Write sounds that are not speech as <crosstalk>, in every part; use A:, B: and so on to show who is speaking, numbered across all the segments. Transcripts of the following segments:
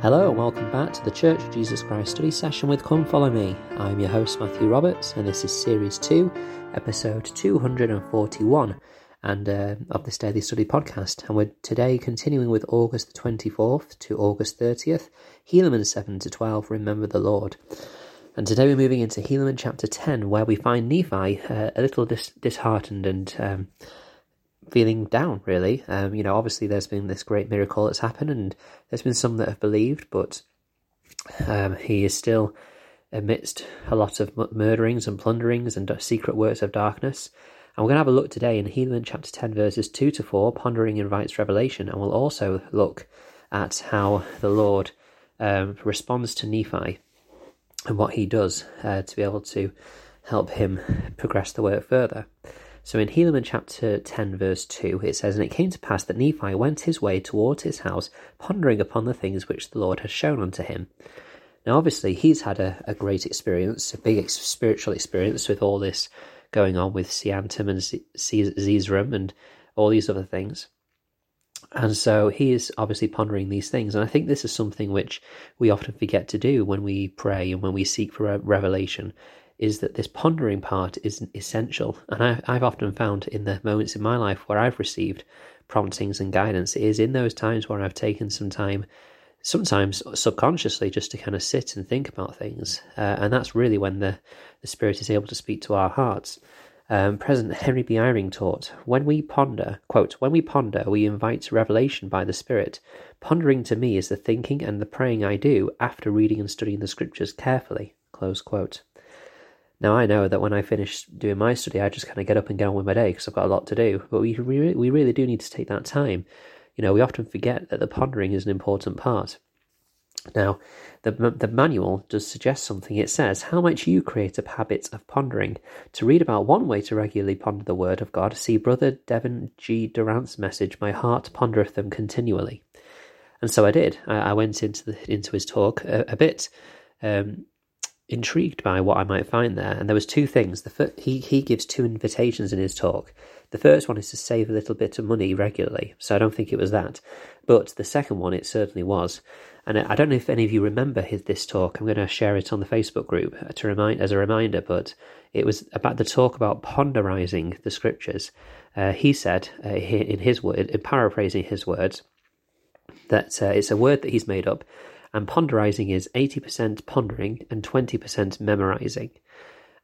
A: Hello and welcome back to the Church of Jesus Christ study session with Come Follow Me. I'm your host Matthew Roberts and this is Series 2, Episode 241 and uh, of this daily study podcast. And we're today continuing with August the 24th to August 30th, Helaman 7 to 12, Remember the Lord. And today we're moving into Helaman chapter 10 where we find Nephi uh, a little dis- disheartened and um, feeling down, really. Um, you know, obviously there's been this great miracle that's happened, and there's been some that have believed, but um, he is still amidst a lot of murderings and plunderings and secret works of darkness. And we're going to have a look today in Helaman chapter 10, verses 2 to 4. Pondering invites revelation, and we'll also look at how the Lord um, responds to Nephi and what he does uh, to be able to help him progress the work further. So in Helaman chapter 10, verse 2, it says, And it came to pass that Nephi went his way towards his house, pondering upon the things which the Lord had shown unto him. Now, obviously, he's had a, a great experience, a big spiritual experience with all this going on with Seantum and Zeezrom and all these other things. And so he is obviously pondering these things. And I think this is something which we often forget to do when we pray and when we seek for a revelation is that this pondering part is essential. And I, I've often found in the moments in my life where I've received promptings and guidance, it is in those times where I've taken some time, sometimes subconsciously, just to kind of sit and think about things. Uh, and that's really when the, the Spirit is able to speak to our hearts. Um, President Henry B. Eyring taught, when we ponder, quote, when we ponder, we invite revelation by the Spirit. Pondering to me is the thinking and the praying I do after reading and studying the scriptures carefully, close quote. Now I know that when I finish doing my study, I just kind of get up and get on with my day because I've got a lot to do. But we re- we really do need to take that time. You know, we often forget that the pondering is an important part. Now, the the manual does suggest something. It says how much you create a habit of pondering. To read about one way to regularly ponder the Word of God, see Brother Devin G. Durrant's message. My heart pondereth them continually. And so I did. I, I went into the, into his talk a, a bit. Um, intrigued by what I might find there, and there was two things. The he he gives two invitations in his talk. The first one is to save a little bit of money regularly, so I don't think it was that. But the second one, it certainly was. And I don't know if any of you remember his, this talk. I'm going to share it on the Facebook group to remind as a reminder. But it was about the talk about ponderizing the scriptures. Uh, he said uh, in his word, in paraphrasing his words, that uh, it's a word that he's made up and ponderizing is 80% pondering and 20% memorizing.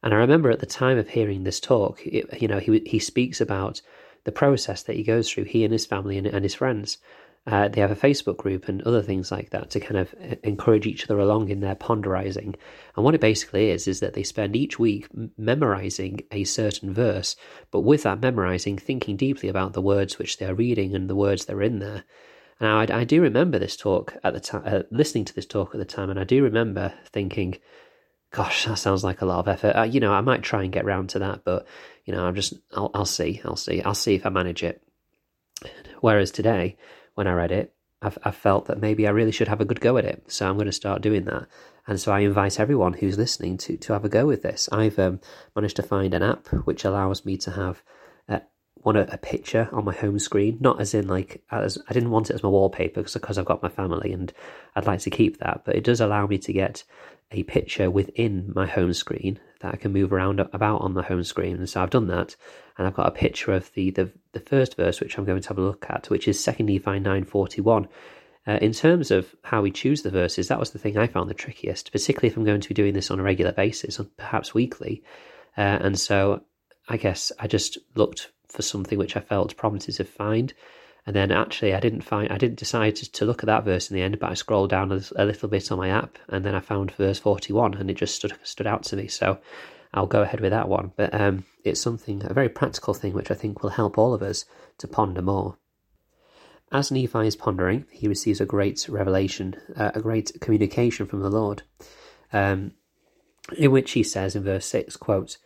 A: And I remember at the time of hearing this talk, it, you know, he he speaks about the process that he goes through, he and his family and, and his friends. Uh, they have a Facebook group and other things like that to kind of uh, encourage each other along in their ponderizing. And what it basically is, is that they spend each week memorizing a certain verse, but with that memorizing, thinking deeply about the words which they're reading and the words that are in there. Now, I, I do remember this talk at the time, uh, listening to this talk at the time, and I do remember thinking, gosh, that sounds like a lot of effort. Uh, you know, I might try and get round to that, but, you know, I'm just, I'll, I'll see, I'll see, I'll see if I manage it. Whereas today, when I read it, I've, I've felt that maybe I really should have a good go at it. So I'm going to start doing that. And so I invite everyone who's listening to, to have a go with this. I've um, managed to find an app which allows me to have uh, want a, a, picture on my home screen, not as in like as I didn't want it as my wallpaper because because I've got my family and I'd like to keep that, but it does allow me to get a picture within my home screen that I can move around about on the home screen. And so I've done that, and I've got a picture of the the, the first verse which I'm going to have a look at, which is Second Nephi nine forty one. Uh, in terms of how we choose the verses, that was the thing I found the trickiest, particularly if I'm going to be doing this on a regular basis, perhaps weekly. Uh, and so I guess I just looked for something which I felt prompted to find. And then actually, I didn't find, I didn't decide to, to look at that verse in the end, but I scrolled down a, a, little bit on my app, and then I found verse forty-one, and it just stood stood out to me. So I'll go ahead with that one. But um, it's something, a very practical thing, which I think will help all of us to ponder more. As Nephi is pondering, he receives a great revelation, uh, a great communication from the Lord, um, in which he says in verse six, quote.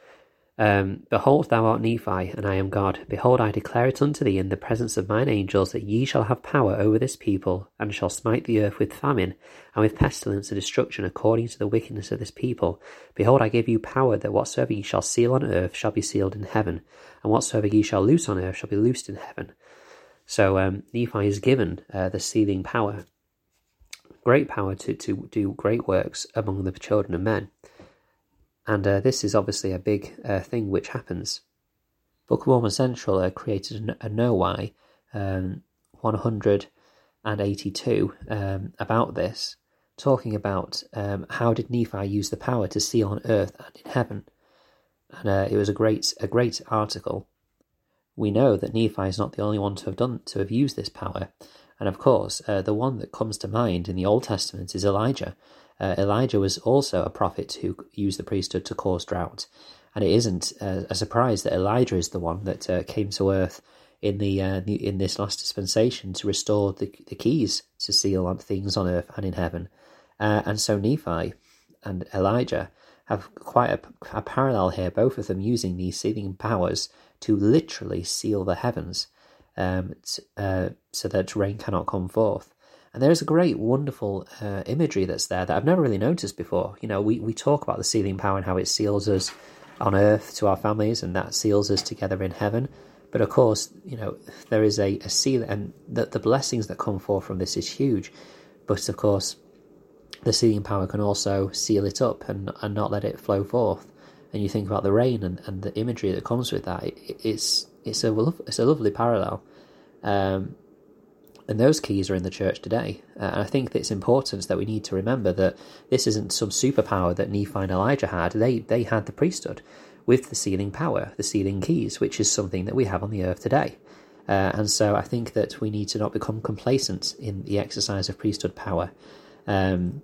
A: Um, Behold, thou art Nephi, and I am God. Behold, I declare it unto thee in the presence of mine angels that ye shall have power over this people, and shall smite the earth with famine, and with pestilence and destruction, according to the wickedness of this people. Behold, I give you power that whatsoever ye shall seal on earth shall be sealed in heaven, and whatsoever ye shall loose on earth shall be loosed in heaven. So um, Nephi is given uh, the sealing power. great power to, to do great works among the children of men. And uh, this is obviously a big uh, thing which happens. Book of Mormon Central uh, created a, a KnoWhy um, 182 um, about this, talking about um, how did Nephi use the power to see on earth and in heaven. And uh, it was a great, a great article. We know that Nephi is not the only one to have done to have used this power, and of course, uh, the one that comes to mind in the Old Testament is Elijah. Uh, Elijah was also a prophet who used the priesthood to cause drought. And it isn't uh, a surprise that Elijah is the one that uh, came to earth in the, uh, in this last dispensation to restore the, the keys to seal on things on earth and in heaven. Uh, and so Nephi and Elijah have quite a, a parallel here, both of them using these sealing powers to literally seal the heavens um, t- uh, so that rain cannot come forth. And there is a great, wonderful uh, imagery that's there that I've never really noticed before. You know, we, we talk about the sealing power and how it seals us on earth to our families and that seals us together in heaven. But of course, you know, there is a, a seal, and the, the blessings that come forth from this is huge. But of course, the sealing power can also seal it up and, and not let it flow forth. And you think about the rain and, and the imagery that comes with that. It, it's it's a it's a lovely parallel. Um, and those keys are in the church today. Uh, and I think that it's important that we need to remember that this isn't some superpower that Nephi and Elijah had. They they had the priesthood with the sealing power, the sealing keys, which is something that we have on the earth today. Uh, and so I think that we need to not become complacent in the exercise of priesthood power um,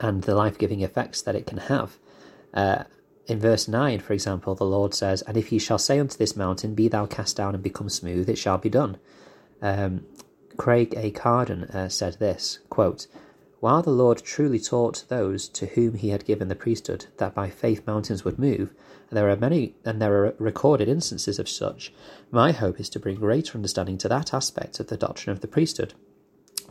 A: and the life giving effects that it can have. Uh, in verse 9, for example, the Lord says, And if ye shall say unto this mountain, Be thou cast down and become smooth, it shall be done. Um, Craig A. Cardon uh, said this quote, While the Lord truly taught those to whom he had given the priesthood that by faith mountains would move, and there are many and there are recorded instances of such, my hope is to bring greater understanding to that aspect of the doctrine of the priesthood,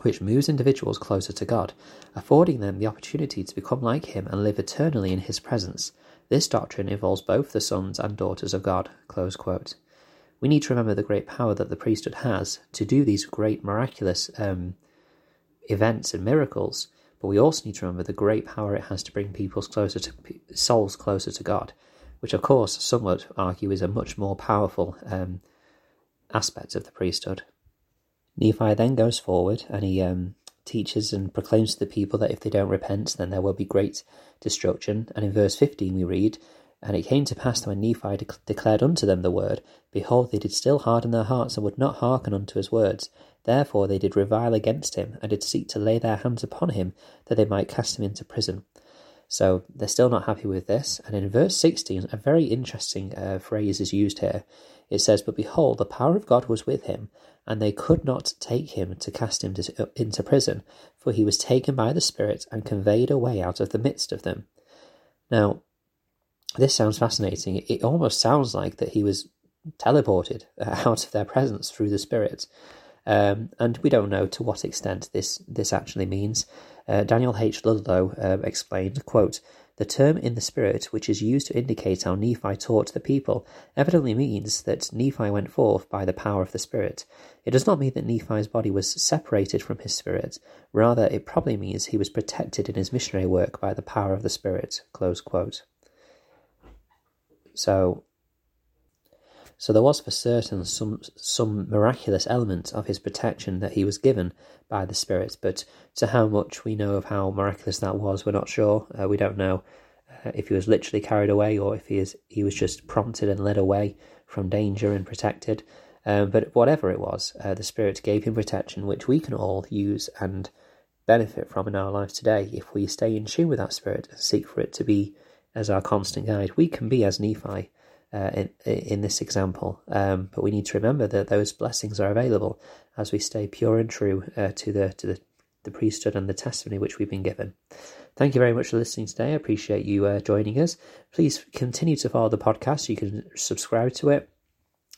A: which moves individuals closer to God, affording them the opportunity to become like him and live eternally in his presence. This doctrine involves both the sons and daughters of God. We need to remember the great power that the priesthood has to do these great miraculous um, events and miracles, but we also need to remember the great power it has to bring people's closer to souls closer to God, which of course some would argue is a much more powerful um, aspect of the priesthood. Nephi then goes forward and he um, teaches and proclaims to the people that if they don't repent, then there will be great destruction. And in verse 15 we read, And it came to pass that when Nephi de- declared unto them the word, behold, they did still harden their hearts and would not hearken unto his words. Therefore they did revile against him, and did seek to lay their hands upon him, that they might cast him into prison. So they're still not happy with this. And in verse 16, a very interesting uh, phrase is used here. It says, But behold, the power of God was with him, and they could not take him to cast him to, into prison, for he was taken by the Spirit and conveyed away out of the midst of them. Now, this sounds fascinating. It almost sounds like that he was teleported <laughs> out of their presence through the Spirit. Um, and we don't know to what extent this, this actually means. Uh, Daniel H. Ludlow uh, explained, quote, the term in the Spirit, which is used to indicate how Nephi taught the people, evidently means that Nephi went forth by the power of the Spirit. It does not mean that Nephi's body was separated from his spirit. Rather, it probably means he was protected in his missionary work by the power of the Spirit. So, so there was for certain some some miraculous element of his protection that he was given by the Spirit, but to how much we know of how miraculous that was, we're not sure. Uh, we don't know uh, if he was literally carried away or if he is he was just prompted and led away from danger and protected. Um, but whatever it was, uh, the Spirit gave him protection, which we can all use and benefit from in our lives today if we stay in tune with that Spirit and seek for it to be as our constant guide. We can be as Nephi uh, in, in this example. Um, but we need to remember that those blessings are available as we stay pure and true uh, to the to the, the priesthood and the testimony which we've been given. Thank you very much for listening today. I appreciate you uh, joining us. Please continue to follow the podcast. You can subscribe to it.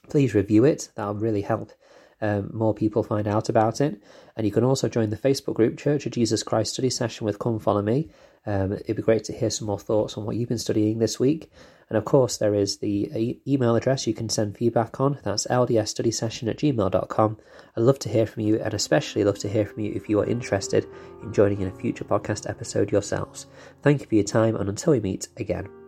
A: Please review it. That'll really help um, more people find out about it. And you can also join the Facebook group Church of Jesus Christ Study Session with Come Follow Me. Um, it'd be great to hear some more thoughts on what you've been studying this week. And of course, there is the e- email address you can send feedback on. That's ldsstudysession at gmail.com. I'd love to hear from you, and especially love to hear from you if you are interested in joining in a future podcast episode yourselves. Thank you for your time, and until we meet again.